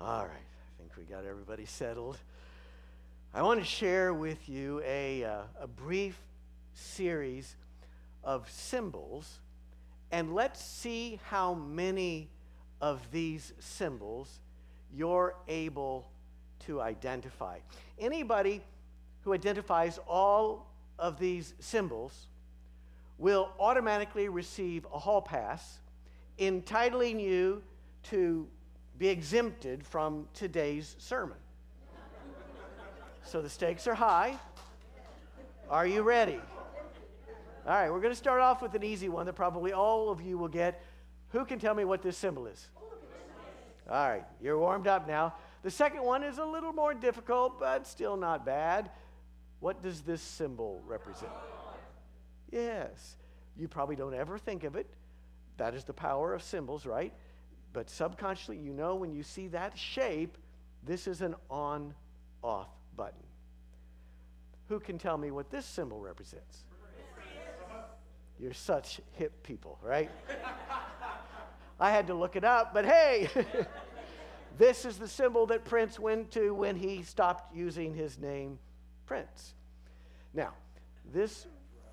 All right, I think we got everybody settled. I want to share with you a, uh, a brief series of symbols, and let's see how many of these symbols you're able to identify. Anybody who identifies all of these symbols will automatically receive a hall pass entitling you to be exempted from today's sermon. so the stakes are high. Are you ready? All right, we're going to start off with an easy one that probably all of you will get. Who can tell me what this symbol is? All right, you're warmed up now. The second one is a little more difficult, but still not bad. What does this symbol represent? Yes. You probably don't ever think of it. That is the power of symbols, right? But subconsciously, you know when you see that shape, this is an on off button. Who can tell me what this symbol represents? You're such hip people, right? I had to look it up, but hey, this is the symbol that Prince went to when he stopped using his name, Prince. Now, this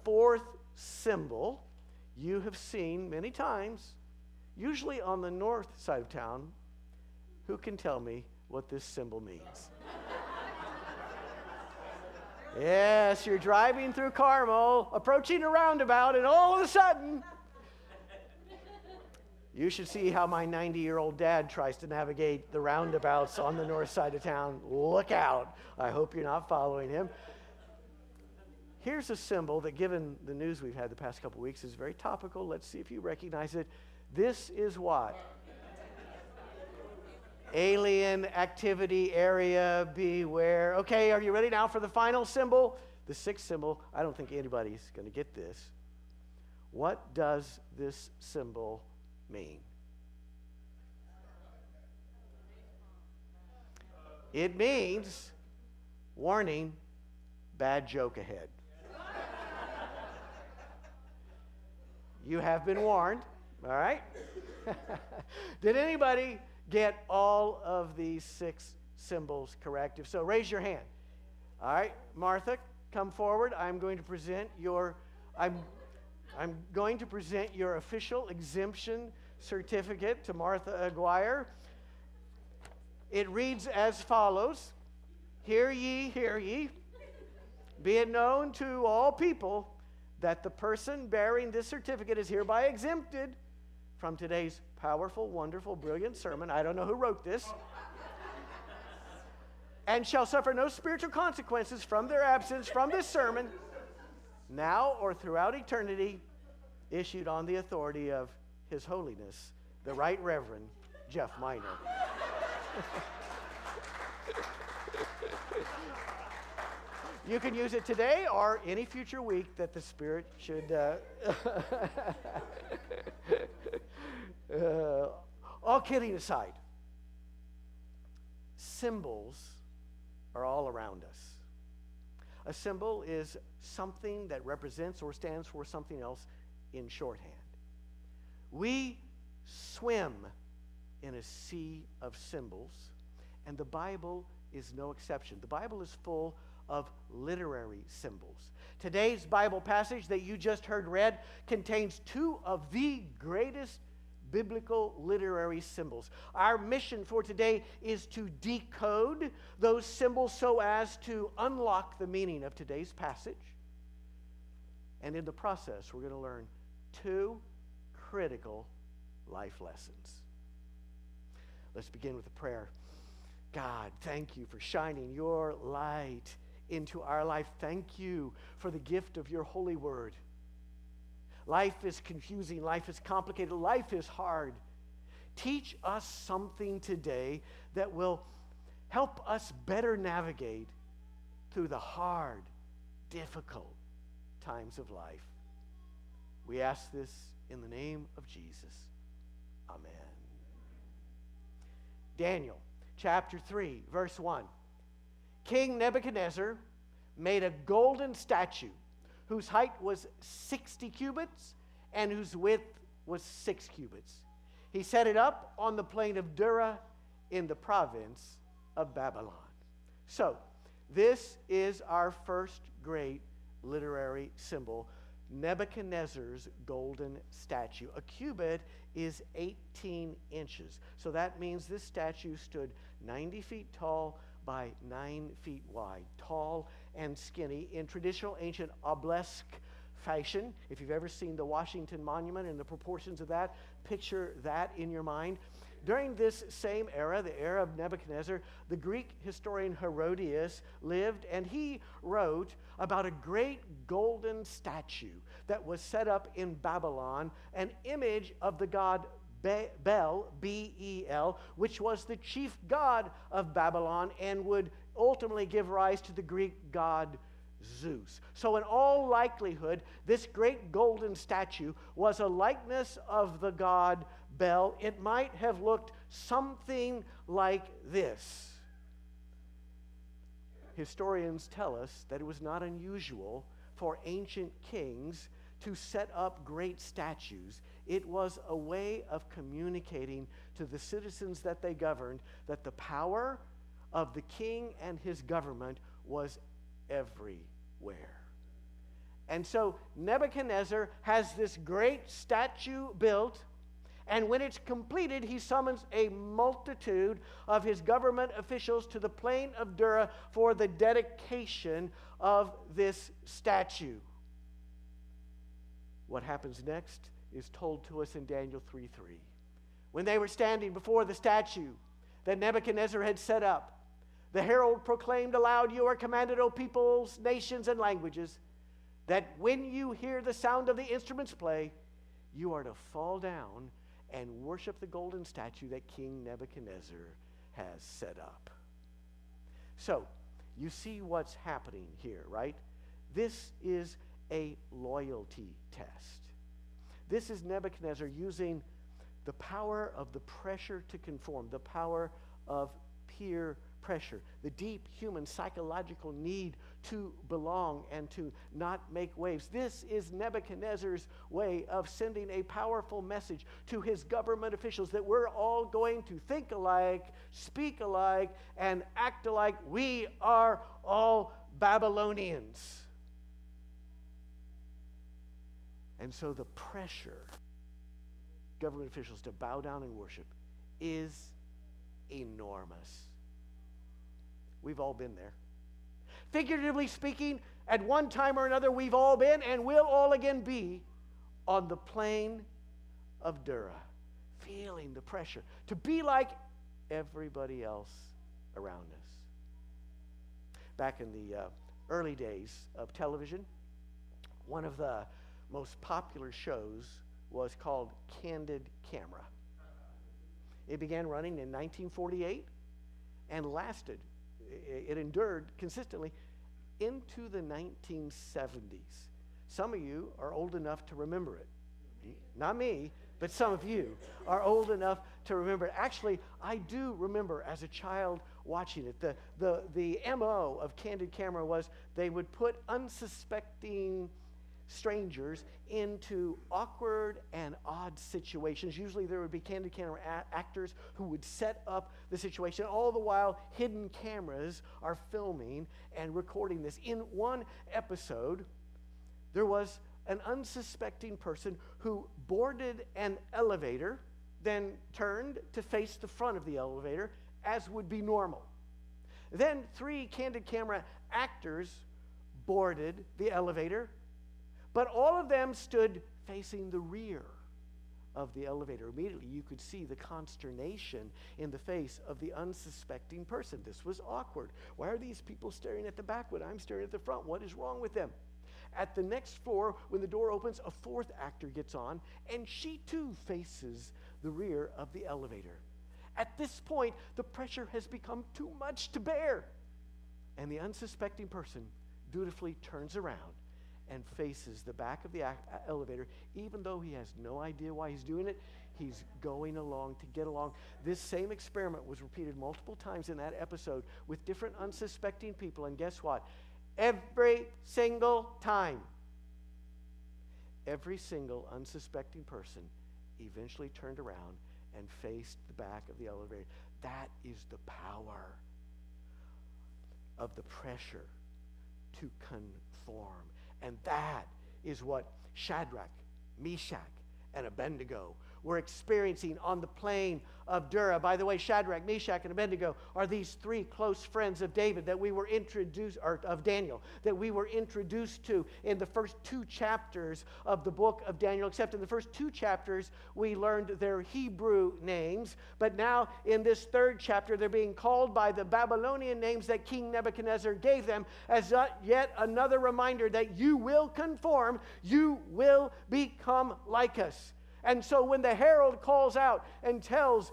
fourth symbol you have seen many times usually on the north side of town, who can tell me what this symbol means? yes, you're driving through Carmel, approaching a roundabout, and all of a sudden, you should see how my 90 year old dad tries to navigate the roundabouts on the north side of town. Look out. I hope you're not following him. Here's a symbol that, given the news we've had the past couple weeks, is very topical. Let's see if you recognize it. This is what? Alien activity area, beware. Okay, are you ready now for the final symbol? The sixth symbol. I don't think anybody's going to get this. What does this symbol mean? It means warning, bad joke ahead. you have been warned. All right? Did anybody get all of these six symbols correct? If so, raise your hand. All right, Martha, come forward. I'm going to present your I'm I'm going to present your official exemption certificate to Martha Aguirre. It reads as follows Hear ye, hear ye. Be it known to all people that the person bearing this certificate is hereby exempted from today's powerful, wonderful, brilliant sermon. I don't know who wrote this. and shall suffer no spiritual consequences from their absence from this sermon, now or throughout eternity, issued on the authority of His Holiness, the Right Reverend Jeff Miner. you can use it today or any future week that the Spirit should. Uh, uh, all kidding aside, symbols are all around us. A symbol is something that represents or stands for something else in shorthand. We swim in a sea of symbols, and the Bible is no exception. The Bible is full of literary symbols. Today's Bible passage that you just heard read contains two of the greatest biblical literary symbols. Our mission for today is to decode those symbols so as to unlock the meaning of today's passage. And in the process, we're going to learn two critical life lessons. Let's begin with a prayer. God, thank you for shining your light into our life. Thank you for the gift of your holy word. Life is confusing, life is complicated, life is hard. Teach us something today that will help us better navigate through the hard, difficult times of life. We ask this in the name of Jesus. Amen. Daniel chapter 3, verse 1. King Nebuchadnezzar made a golden statue whose height was 60 cubits and whose width was six cubits. He set it up on the plain of Dura in the province of Babylon. So, this is our first great literary symbol Nebuchadnezzar's golden statue. A cubit is 18 inches. So that means this statue stood 90 feet tall by 9 feet wide, tall and skinny in traditional ancient obelisk fashion. If you've ever seen the Washington Monument and the proportions of that, picture that in your mind. During this same era, the era of Nebuchadnezzar, the Greek historian Herodotus lived and he wrote about a great golden statue that was set up in Babylon, an image of the god Bel, B E L, which was the chief god of Babylon and would ultimately give rise to the Greek god Zeus. So, in all likelihood, this great golden statue was a likeness of the god Bel. It might have looked something like this. Historians tell us that it was not unusual for ancient kings to set up great statues. It was a way of communicating to the citizens that they governed that the power of the king and his government was everywhere. And so Nebuchadnezzar has this great statue built. And when it's completed, he summons a multitude of his government officials to the plain of Dura for the dedication of this statue. What happens next is told to us in Daniel 3 3. When they were standing before the statue that Nebuchadnezzar had set up, the herald proclaimed aloud, You are commanded, O peoples, nations, and languages, that when you hear the sound of the instruments play, you are to fall down and worship the golden statue that King Nebuchadnezzar has set up. So, you see what's happening here, right? This is a loyalty test. This is Nebuchadnezzar using the power of the pressure to conform, the power of peer pressure, the deep human psychological need to belong and to not make waves. This is Nebuchadnezzar's way of sending a powerful message to his government officials that we're all going to think alike, speak alike, and act alike. We are all Babylonians. And so the pressure government officials to bow down and worship is enormous. We've all been there. Figuratively speaking, at one time or another, we've all been and will all again be on the plain of Dura, feeling the pressure to be like everybody else around us. Back in the uh, early days of television, one of the most popular shows was called Candid Camera. It began running in 1948 and lasted it endured consistently into the 1970s. Some of you are old enough to remember it. Not me, but some of you are old enough to remember it. Actually, I do remember as a child watching it. The, the, the MO of Candid Camera was they would put unsuspecting strangers into awkward and odd situations. Usually, there would be candid camera a- actors who would set up the situation. All the while, hidden cameras are filming and recording this. In one episode, there was an unsuspecting person who boarded an elevator, then turned to face the front of the elevator, as would be normal. Then, three candid camera actors boarded the elevator but all of them stood facing the rear of the elevator. Immediately, you could see the consternation in the face of the unsuspecting person. This was awkward. Why are these people staring at the back when I'm staring at the front? What is wrong with them? At the next floor, when the door opens, a fourth actor gets on, and she too faces the rear of the elevator. At this point, the pressure has become too much to bear, and the unsuspecting person dutifully turns around and faces the back of the elevator, even though he has no idea why he's doing it. He's going along to get along. This same experiment was repeated multiple times in that episode with different unsuspecting people. And guess what? Every single time, every single unsuspecting person eventually turned around and faced the back of the elevator. That is the power of the pressure to conform. And that is what Shadrach, Meshach, and Abednego were experiencing on the plain of Dura. By the way, Shadrach, Meshach, and Abednego are these three close friends of David that we were introduced, or of Daniel, that we were introduced to in the first two chapters of the book of Daniel. Except in the first two chapters, we learned their Hebrew names. But now in this third chapter, they're being called by the Babylonian names that King Nebuchadnezzar gave them as yet another reminder that you will conform, you will become like us. And so when the herald calls out and tells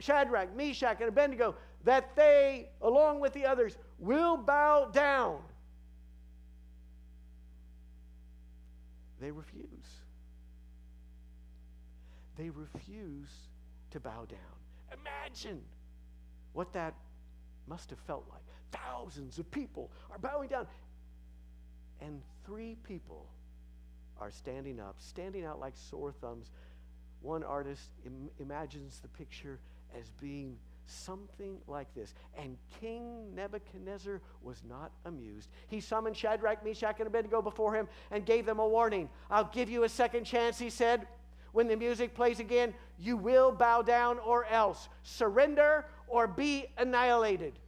Shadrach, Meshach, and Abednego that they, along with the others, will bow down, they refuse. They refuse to bow down. Imagine what that must have felt like. Thousands of people are bowing down, and three people are standing up, standing out like sore thumbs. One artist Im- imagines the picture as being something like this. And King Nebuchadnezzar was not amused. He summoned Shadrach, Meshach, and Abednego before him and gave them a warning. I'll give you a second chance, he said. When the music plays again, you will bow down or else. Surrender or be annihilated.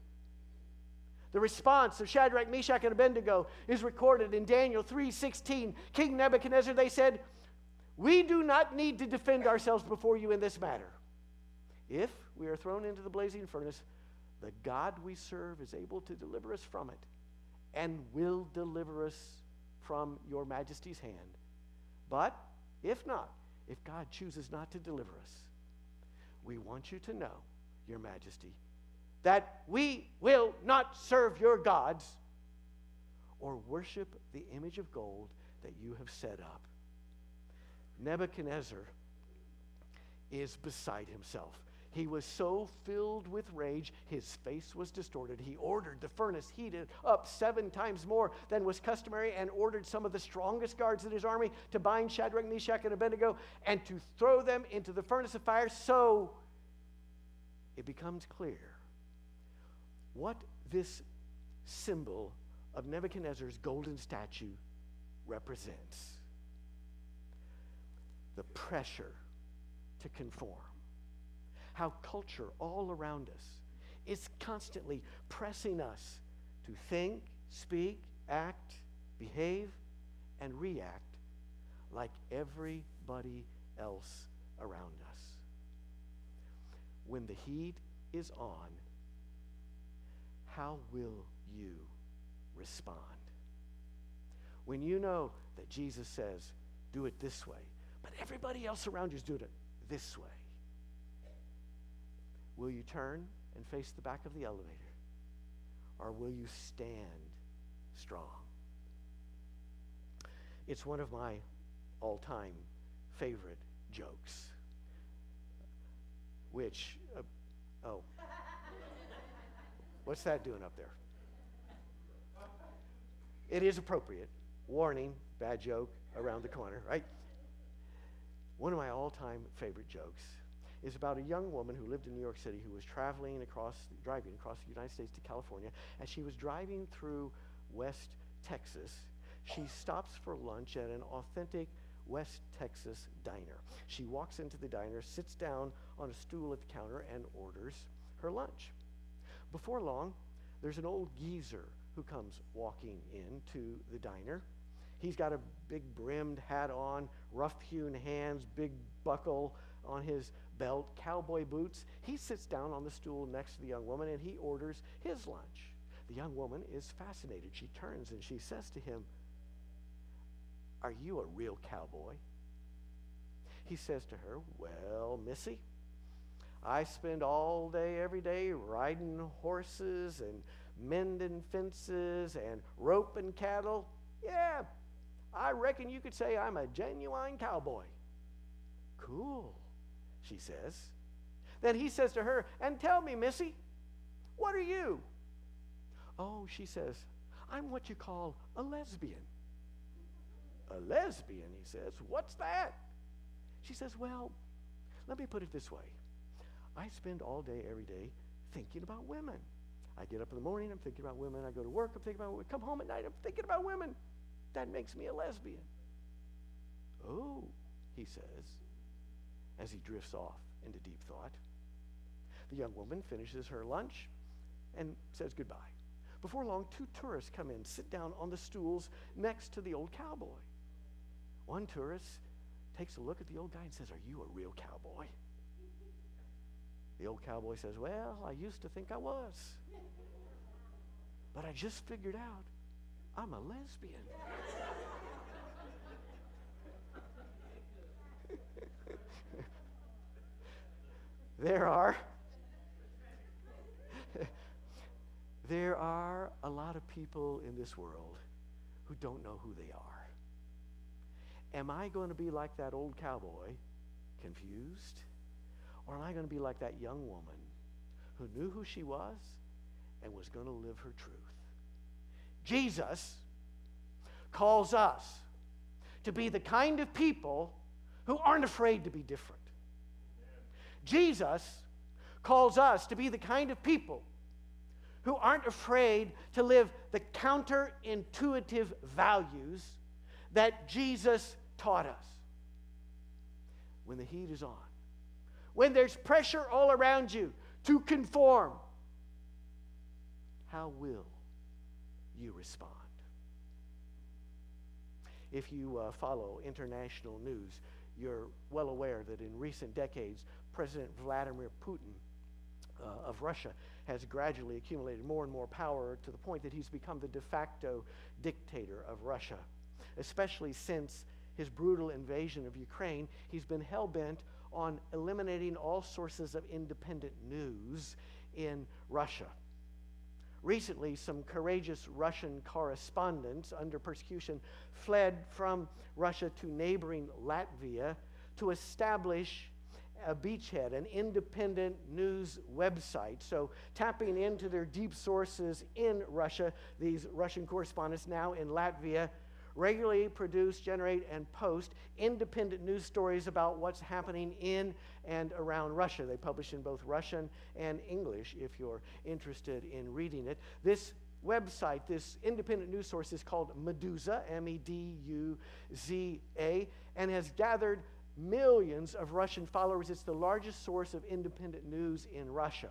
The response of Shadrach, Meshach, and Abednego is recorded in Daniel 3:16. King Nebuchadnezzar, they said, "We do not need to defend ourselves before you in this matter. If we are thrown into the blazing furnace, the God we serve is able to deliver us from it and will deliver us from your majesty's hand. But if not, if God chooses not to deliver us, we want you to know, your majesty, that we will not serve your gods or worship the image of gold that you have set up. Nebuchadnezzar is beside himself. He was so filled with rage, his face was distorted. He ordered the furnace heated up seven times more than was customary and ordered some of the strongest guards in his army to bind Shadrach, Meshach, and Abednego and to throw them into the furnace of fire. So it becomes clear what this symbol of Nebuchadnezzar's golden statue represents the pressure to conform. How culture all around us is constantly pressing us to think, speak, act, behave, and react like everybody else around us. When the heat is on, how will you respond? When you know that Jesus says, do it this way, but everybody else around you is doing it this way, will you turn and face the back of the elevator? Or will you stand strong? It's one of my all time favorite jokes, which, uh, oh, What's that doing up there? It is appropriate. Warning, bad joke around the corner, right? One of my all time favorite jokes is about a young woman who lived in New York City who was traveling across, driving across the United States to California. As she was driving through West Texas, she stops for lunch at an authentic West Texas diner. She walks into the diner, sits down on a stool at the counter, and orders her lunch. Before long, there's an old geezer who comes walking into the diner. He's got a big brimmed hat on, rough hewn hands, big buckle on his belt, cowboy boots. He sits down on the stool next to the young woman and he orders his lunch. The young woman is fascinated. She turns and she says to him, Are you a real cowboy? He says to her, Well, Missy, I spend all day, every day, riding horses and mending fences and roping cattle. Yeah, I reckon you could say I'm a genuine cowboy. Cool, she says. Then he says to her, And tell me, Missy, what are you? Oh, she says, I'm what you call a lesbian. A lesbian, he says. What's that? She says, Well, Let me put it this way I spend all day, every day, thinking about women. I get up in the morning, I'm thinking about women. I go to work, I'm thinking about women. Come home at night, I'm thinking about women. That makes me a lesbian. Oh, he says, as he drifts off into deep thought. The young woman finishes her lunch and says goodbye. Before long, two tourists come in, sit down on the stools next to the old cowboy. One tourist takes a look at the old guy and says, Are you a real cowboy? The old cowboy says, Well, I used to think I was. But I just figured out I'm a lesbian. there are there are a lot of people in this world who don't know who they are. Am I going to be like that old cowboy, confused? Or am I going to be like that young woman who knew who she was and was going to live her truth? Jesus calls us to be the kind of people who aren't afraid to be different. Jesus calls us to be the kind of people who aren't afraid to live the counterintuitive values that Jesus taught us. When the heat is on, when there's pressure all around you to conform, how will you respond? If you uh, follow international news, you're well aware that in recent decades, President Vladimir Putin uh, of Russia has gradually accumulated more and more power to the point that he's become the de facto dictator of Russia. Especially since his brutal invasion of Ukraine, he's been hell bent on eliminating all sources of independent news in Russia. Recently, some courageous Russian correspondents under persecution fled from Russia to neighboring Latvia to establish a beachhead, an independent news website. So, tapping into their deep sources in Russia, these Russian correspondents now in Latvia regularly produce, generate, and post independent news stories about what's happening in and around Russia. They publish in both Russian and English if you're interested in reading it. This website, this independent news source, is called Meduza, M E D U Z A, and has gathered millions of Russian followers. It's the largest source of independent news in Russia.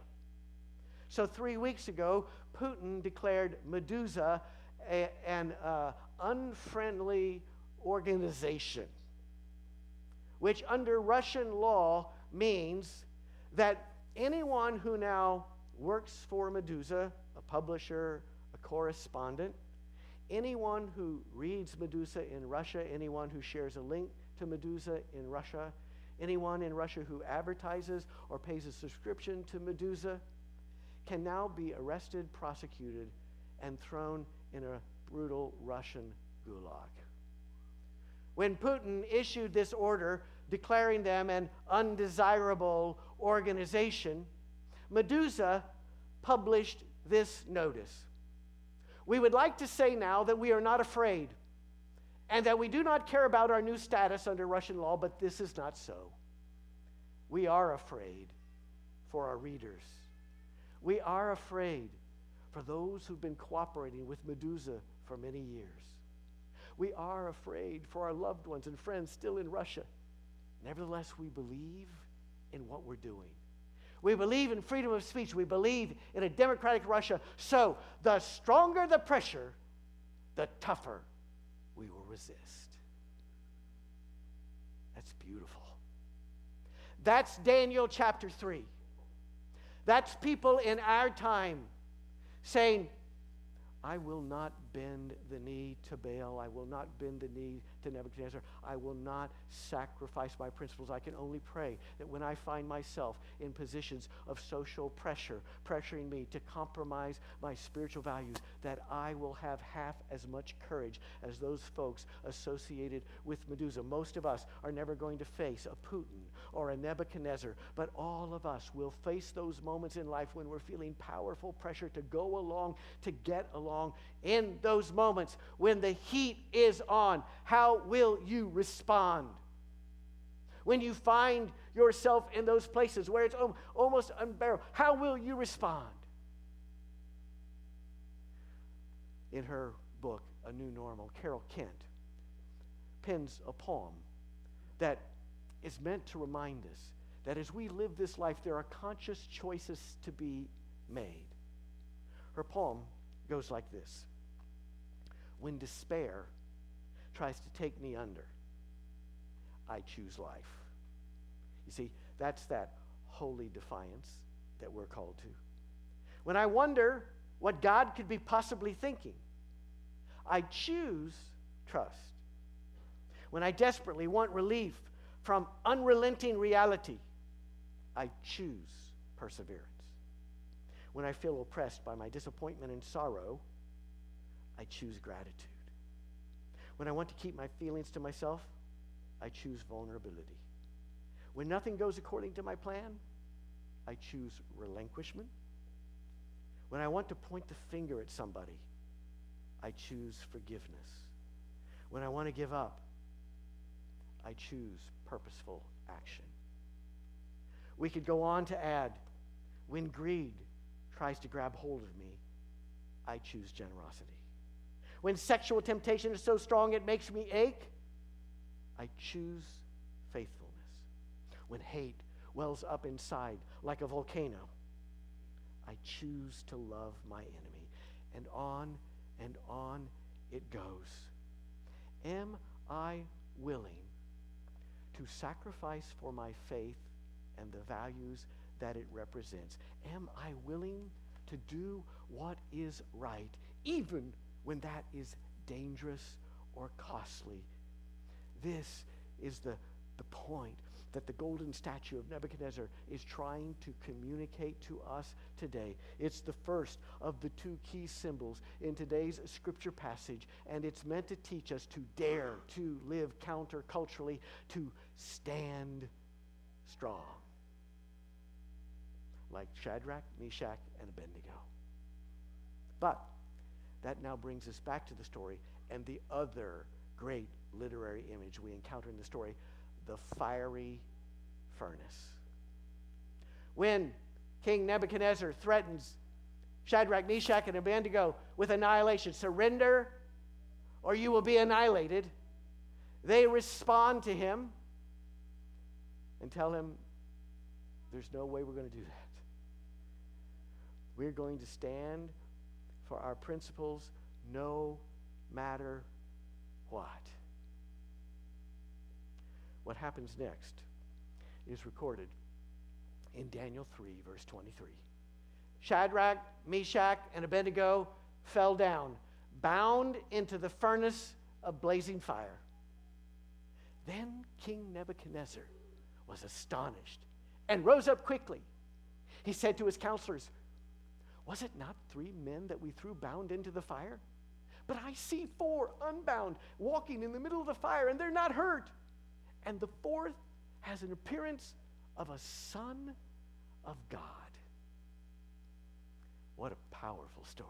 So, three weeks ago, Putin declared Meduza a, an uh, unfriendly organization, which under Russian law means that anyone who now works for Meduza, a publisher, a correspondent, anyone who reads Meduza in Russia, anyone who shares a link to Meduza in Russia, anyone in Russia who advertises or pays a subscription to Meduza can now be arrested, prosecuted, and thrown in a brutal Russian gulag. When Putin issued this order declaring them an undesirable organization, Meduza published this notice. We would like to say now that we are not afraid and that we do not care about our new status under Russian law, but this is not so. We are afraid for our readers. We are afraid for those who've been cooperating with Meduza for many years. We are afraid for our loved ones and friends still in Russia. Nevertheless, we believe in what we're doing. We believe in freedom of speech. We believe in a democratic Russia. So, the stronger the pressure, the tougher we will resist. That's beautiful. That's Daniel chapter 3. That's people in our time saying, I will not bend the knee to Baal. I will not bend the knee to Nebuchadnezzar. I will not sacrifice my principles. I can only pray that when I find myself in positions of social pressure, pressuring me to compromise my spiritual values, that I will have half as much courage as those folks associated with Meduza. Most of us are never going to face a Putin or a Nebuchadnezzar, but all of us will face those moments in life when we're feeling powerful pressure to go along, to get along. In those moments when the heat is on, how will you respond? when you find yourself in those places where it's almost unbearable? How will you respond? In her book, A New Normal, Carol Kent pens a poem that is meant to remind us that as we live this life, there are conscious choices to be made. Her poem goes like this When despair tries to take me under, I choose life. You see, that's that holy defiance that we're called to. When I wonder what God could be possibly thinking, I choose trust. When I desperately want relief from unrelenting reality, I choose perseverance. When I feel oppressed by my disappointment and sorrow, I choose gratitude. When I want to keep my feelings to myself, I choose vulnerability. When nothing goes according to my plan, I choose relinquishment. When I want to point the finger at somebody, I choose forgiveness. When I want to give up, I choose purposeful action. We could go on to add when greed tries to grab hold of me, I choose generosity. When sexual temptation is so strong it makes me ache, I choose faithfulness. When hate wells up inside like a volcano, I choose to love my enemy. And on and on it goes. Am I willing to sacrifice for my faith and the values that it represents? Am I willing to do what is right, even when that is dangerous or costly? This is the, the point that the golden statue of Nebuchadnezzar is trying to communicate to us today. It's the first of the two key symbols in today's scripture passage, and it's meant to teach us to dare to live counterculturally, to stand strong. Like Shadrach, Meshach, and Abednego. But that now brings us back to the story and the other great literary image we encounter in the story the fiery furnace. When King Nebuchadnezzar threatens Shadrach, Meshach, and Abednego with annihilation, surrender or you will be annihilated, they respond to him and tell him, There's no way we're going to do that. We're going to stand for our principles no matter what. What happens next is recorded in Daniel 3, verse 23. Shadrach, Meshach, and Abednego fell down, bound into the furnace of blazing fire. Then King Nebuchadnezzar was astonished and rose up quickly. He said to his counselors, Was it not three men that we threw bound into the fire? But I see four unbound walking in the middle of the fire, and they're not hurt and the fourth has an appearance of a son of God. What a powerful story.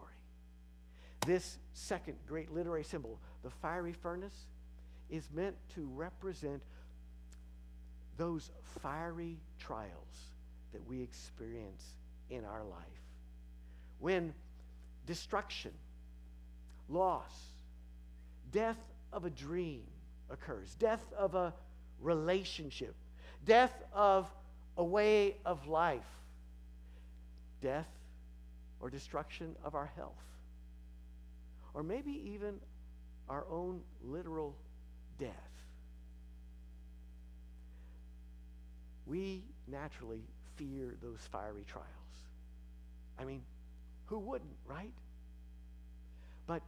This second great literary symbol, the fiery furnace, is meant to represent those fiery trials that we experience in our life. When destruction, loss, death of a dream occurs, death of a relationship, death of a way of life, death or destruction of our health, or maybe even our own literal death. We naturally fear those fiery trials. I mean, who wouldn't, right? But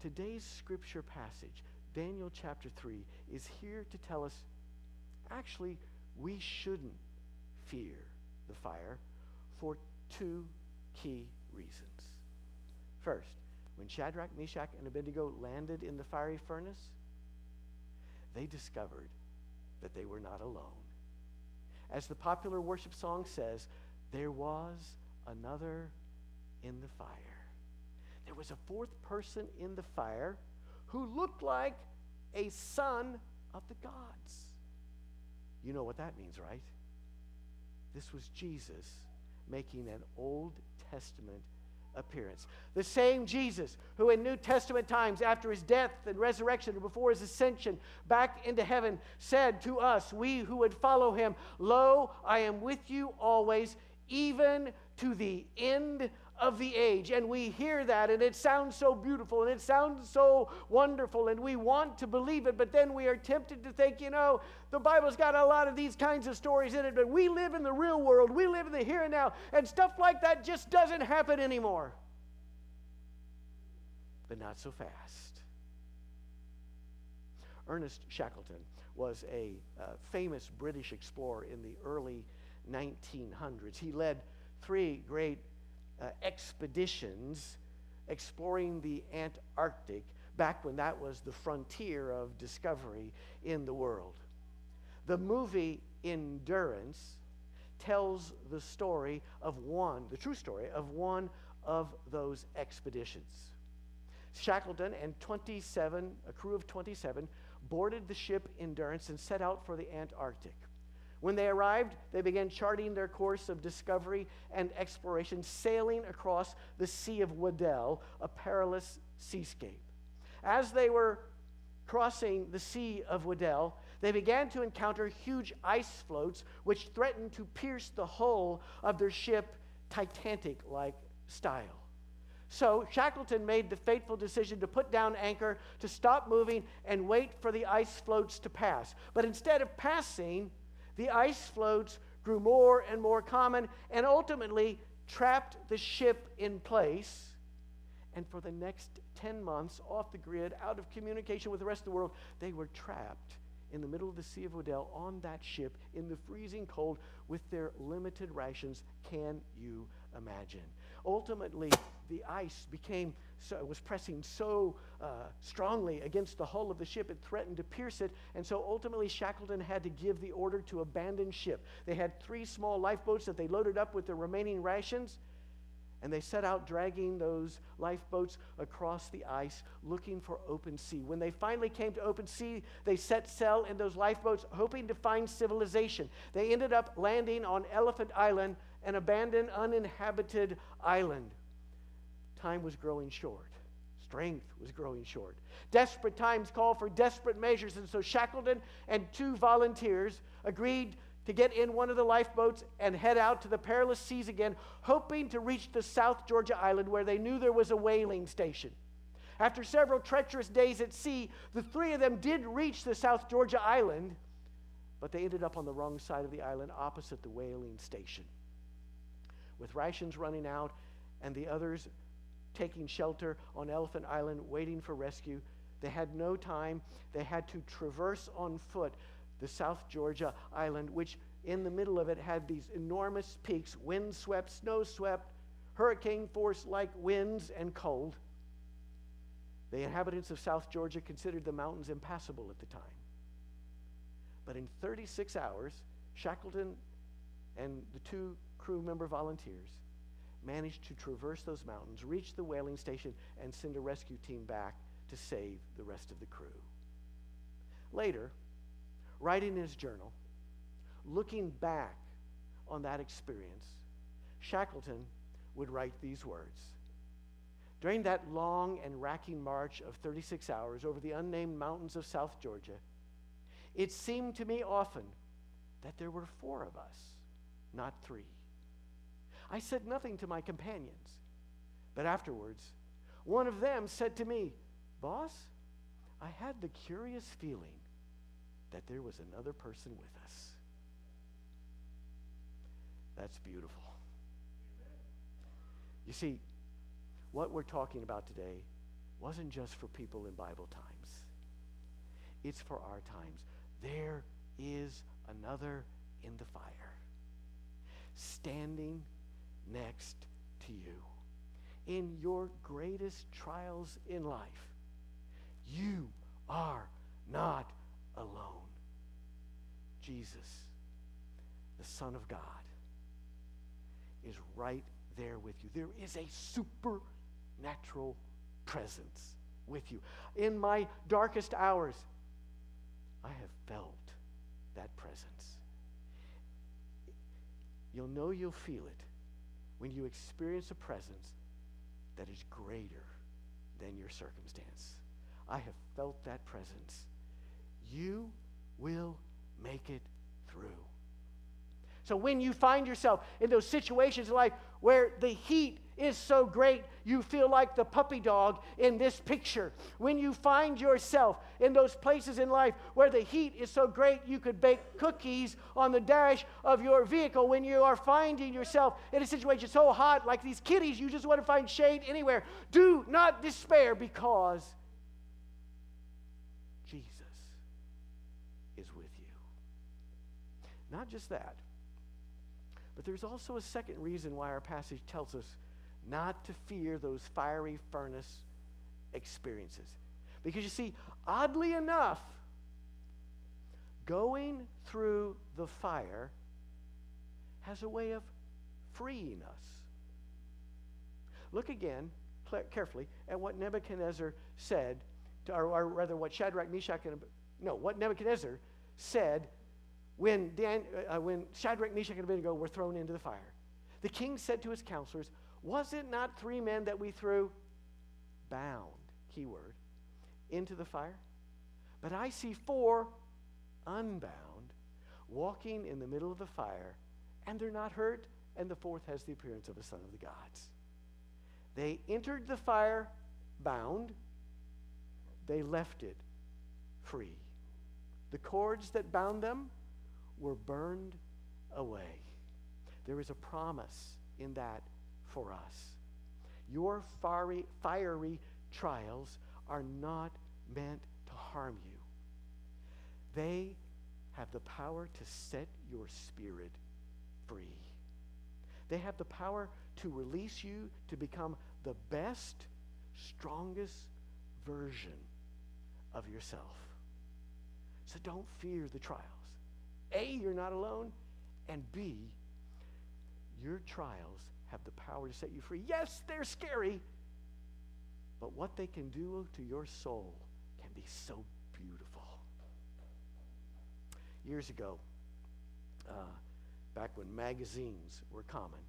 today's scripture passage Daniel chapter 3 is here to tell us actually, we shouldn't fear the fire for two key reasons. First, when Shadrach, Meshach, and Abednego landed in the fiery furnace, they discovered that they were not alone. As the popular worship song says, there was another in the fire. There was a fourth person in the fire who looked like a son of the gods. You know what that means, right? This was Jesus making an Old Testament appearance. The same Jesus who, in New Testament times, after his death and resurrection, and before his ascension back into heaven, said to us, we who would follow him, Lo, I am with you always, even to the end of the age. And we hear that, and it sounds so beautiful, and it sounds so wonderful, and we want to believe it, but then we are tempted to think, you know, the Bible's got a lot of these kinds of stories in it, but we live in the real world, we live in the here and now, and stuff like that just doesn't happen anymore. But not so fast. Ernest Shackleton was a uh, famous British explorer in the early 1900s. He led three great uh, expeditions exploring the Antarctic back when that was the frontier of discovery in the world. The movie Endurance tells the story of one, the true story of one of those expeditions. Shackleton and 27, a crew of 27, boarded the ship Endurance and set out for the Antarctic. When they arrived, they began charting their course of discovery and exploration, sailing across the Sea of Weddell, a perilous seascape. As they were crossing the Sea of Weddell, they began to encounter huge ice floats which threatened to pierce the hull of their ship Titanic like style. So Shackleton made the fateful decision to put down anchor, to stop moving, and wait for the ice floats to pass. But instead of passing, the ice floats grew more and more common and ultimately trapped the ship in place. And for the next 10 months, off the grid, out of communication with the rest of the world, they were trapped in the middle of the Sea of Weddell on that ship in the freezing cold with their limited rations. Can you imagine? Ultimately, the ice became so, was pressing so uh, strongly against the hull of the ship, it threatened to pierce it. And so ultimately, Shackleton had to give the order to abandon ship. They had three small lifeboats that they loaded up with their remaining rations, and they set out dragging those lifeboats across the ice looking for open sea. When they finally came to open sea, they set sail in those lifeboats hoping to find civilization. They ended up landing on Elephant Island, an abandoned, uninhabited island time was growing short. Strength was growing short. Desperate times call for desperate measures, and so Shackleton and two volunteers agreed to get in one of the lifeboats and head out to the perilous seas again, hoping to reach the South Georgia island where they knew there was a whaling station. After several treacherous days at sea, the three of them did reach the South Georgia island, but they ended up on the wrong side of the island opposite the whaling station. With rations running out and the others taking shelter on Elephant Island, waiting for rescue. They had no time. They had to traverse on foot the South Georgia island, which in the middle of it had these enormous peaks, wind-swept, snow-swept, hurricane force like winds and cold. The inhabitants of South Georgia considered the mountains impassable at the time. But in 36 hours, Shackleton and the two crew member volunteers managed to traverse those mountains, reach the whaling station, and send a rescue team back to save the rest of the crew. Later, writing in his journal, looking back on that experience, Shackleton would write these words. During that long and racking march of 36 hours over the unnamed mountains of South Georgia, it seemed to me often that there were four of us, not three. I said nothing to my companions. But afterwards, one of them said to me, Boss, I had the curious feeling that there was another person with us. That's beautiful. You see, what we're talking about today wasn't just for people in Bible times, it's for our times. There is another in the fire, standing next to you. In your greatest trials in life, you are not alone. Jesus, the Son of God, is right there with you. There is a supernatural presence with you. In my darkest hours, I have felt that presence. You'll know you'll feel it when you experience a presence that is greater than your circumstance. I have felt that presence. You will make it through. So when you find yourself in those situations in life where the heat is so great you feel like the puppy dog in this picture. When you find yourself in those places in life where the heat is so great you could bake cookies on the dash of your vehicle, when you are finding yourself in a situation so hot like these kitties, you just want to find shade anywhere, do not despair because Jesus is with you. Not just that. But there's also a second reason why our passage tells us not to fear those fiery furnace experiences. Because you see, oddly enough, going through the fire has a way of freeing us. Look again carefully at what Nebuchadnezzar said, or, or, rather, what Shadrach, Meshach, and no, what Nebuchadnezzar said when, Dan, uh, when Shadrach, Meshach, and Abednego were thrown into the fire. The king said to his counselors, was it not three men that we threw bound, keyword, into the fire? But I see four unbound walking in the middle of the fire, and they're not hurt, and the fourth has the appearance of a son of the gods. They entered the fire bound, they left it free. The cords that bound them were burned away. There is a promise in that for us. Your fiery, fiery trials are not meant to harm you, they have the power to set your spirit free. They have the power to release you to become the best, strongest version of yourself. So don't fear the trials. A, you're not alone, and B, your trials have the power to set you free. Yes, they're scary, but what they can do to your soul can be so beautiful. Years ago, uh, back when magazines were common,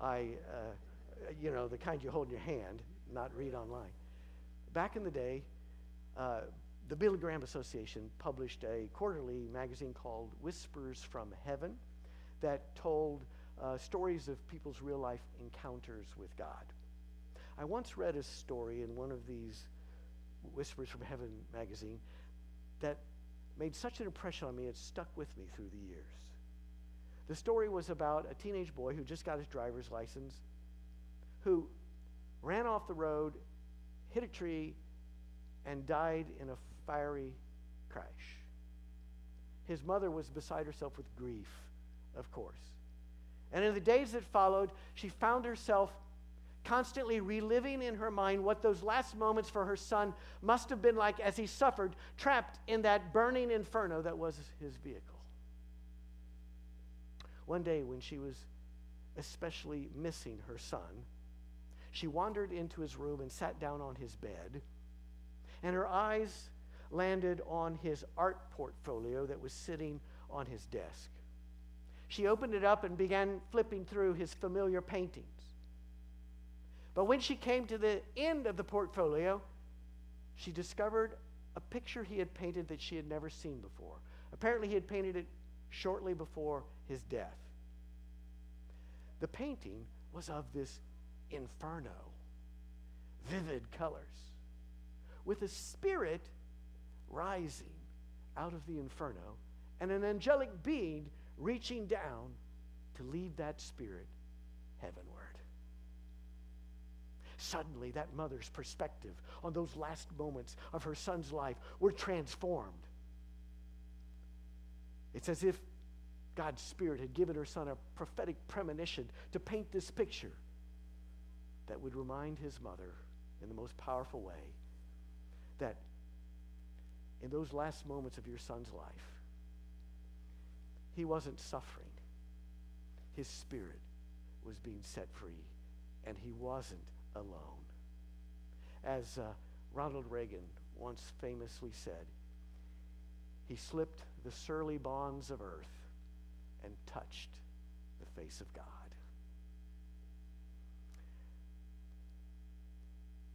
I, uh, you know, the kind you hold in your hand, not read online. Back in the day, uh, the Billy Graham Association published a quarterly magazine called Whispers from Heaven that told uh, stories of people's real life encounters with God. I once read a story in one of these Whispers from Heaven magazine that made such an impression on me, it stuck with me through the years. The story was about a teenage boy who just got his driver's license, who ran off the road, hit a tree, and died in a fiery crash. His mother was beside herself with grief, of course. And in the days that followed, she found herself constantly reliving in her mind what those last moments for her son must have been like as he suffered, trapped in that burning inferno that was his vehicle. One day, when she was especially missing her son, she wandered into his room and sat down on his bed, and her eyes landed on his art portfolio that was sitting on his desk she opened it up and began flipping through his familiar paintings. But when she came to the end of the portfolio, she discovered a picture he had painted that she had never seen before. Apparently, he had painted it shortly before his death. The painting was of this inferno, vivid colors, with a spirit rising out of the inferno and an angelic being reaching down to lead that spirit heavenward. Suddenly, that mother's perspective on those last moments of her son's life were transformed. It's as if God's Spirit had given her son a prophetic premonition to paint this picture that would remind his mother in the most powerful way that in those last moments of your son's life, he wasn't suffering. His spirit was being set free, and he wasn't alone. As uh, Ronald Reagan once famously said, he slipped the surly bonds of earth and touched the face of God.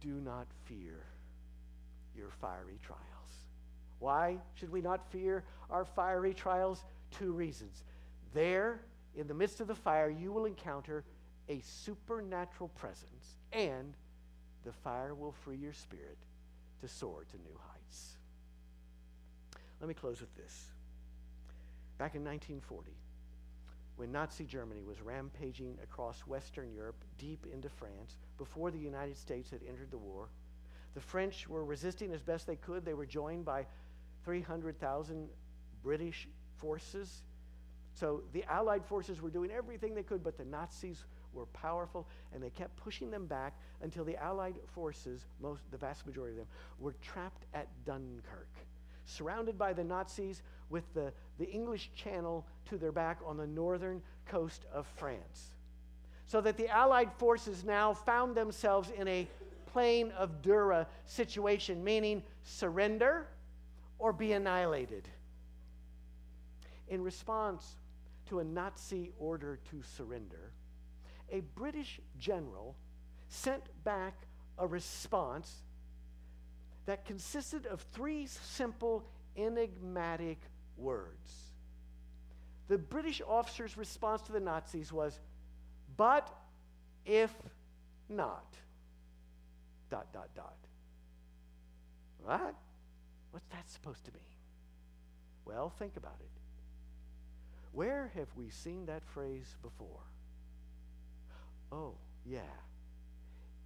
Do not fear your fiery trials. Why should we not fear our fiery trials? Two reasons. There, in the midst of the fire, you will encounter a supernatural presence, and the fire will free your spirit to soar to new heights. Let me close with this. Back in 1940, when Nazi Germany was rampaging across Western Europe, deep into France, before the United States had entered the war, the French were resisting as best they could. They were joined by 300,000 British forces. So the Allied forces were doing everything they could, but the Nazis were powerful, and they kept pushing them back until the Allied forces, most, the vast majority of them, were trapped at Dunkirk, surrounded by the Nazis with the, the English Channel to their back on the northern coast of France. So that the Allied forces now found themselves in a plain of Dura situation, meaning surrender or be annihilated. In response to a Nazi order to surrender, a British general sent back a response that consisted of three simple, enigmatic words. The British officer's response to the Nazis was, but if not, dot, dot, dot. What? What's that supposed to mean? Well, think about it. Where have we seen that phrase before? Oh, yeah.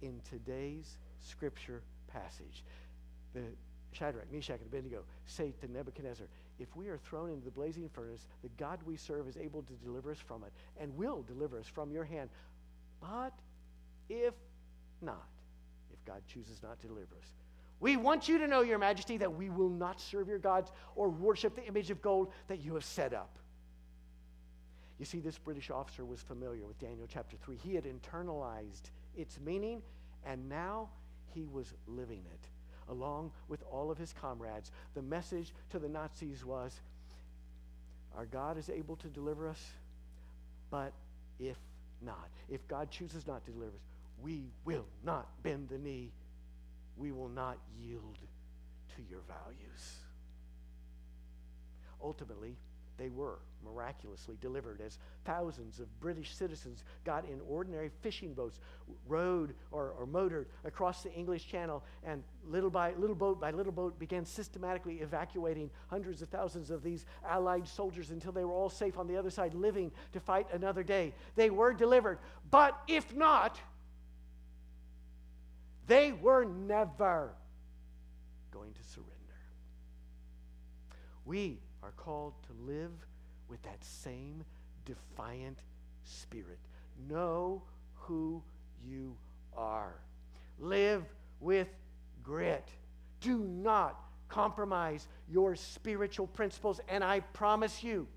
In today's scripture passage, the Shadrach, Meshach, and Abednego say to Nebuchadnezzar, If we are thrown into the blazing furnace, the God we serve is able to deliver us from it and will deliver us from your hand. But if not, if God chooses not to deliver us, we want you to know, Your Majesty, that we will not serve your gods or worship the image of gold that you have set up. You see, this British officer was familiar with Daniel chapter 3. He had internalized its meaning, and now he was living it along with all of his comrades. The message to the Nazis was Our God is able to deliver us, but if not, if God chooses not to deliver us, we will not bend the knee. We will not yield to your values. Ultimately, they were miraculously delivered as thousands of British citizens got in ordinary fishing boats, rowed or, or motored across the English Channel, and little by little boat by little boat began systematically evacuating hundreds of thousands of these Allied soldiers until they were all safe on the other side, living to fight another day. They were delivered. But if not, they were never going to surrender. We are called to live with that same defiant spirit. Know who you are. Live with grit. Do not compromise your spiritual principles, and I promise you,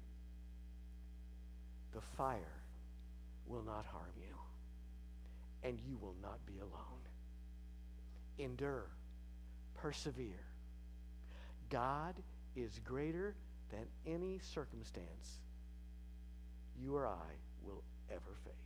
the fire will not harm you, and you will not be alone. Endure, persevere. God is greater than any circumstance you or I will ever face.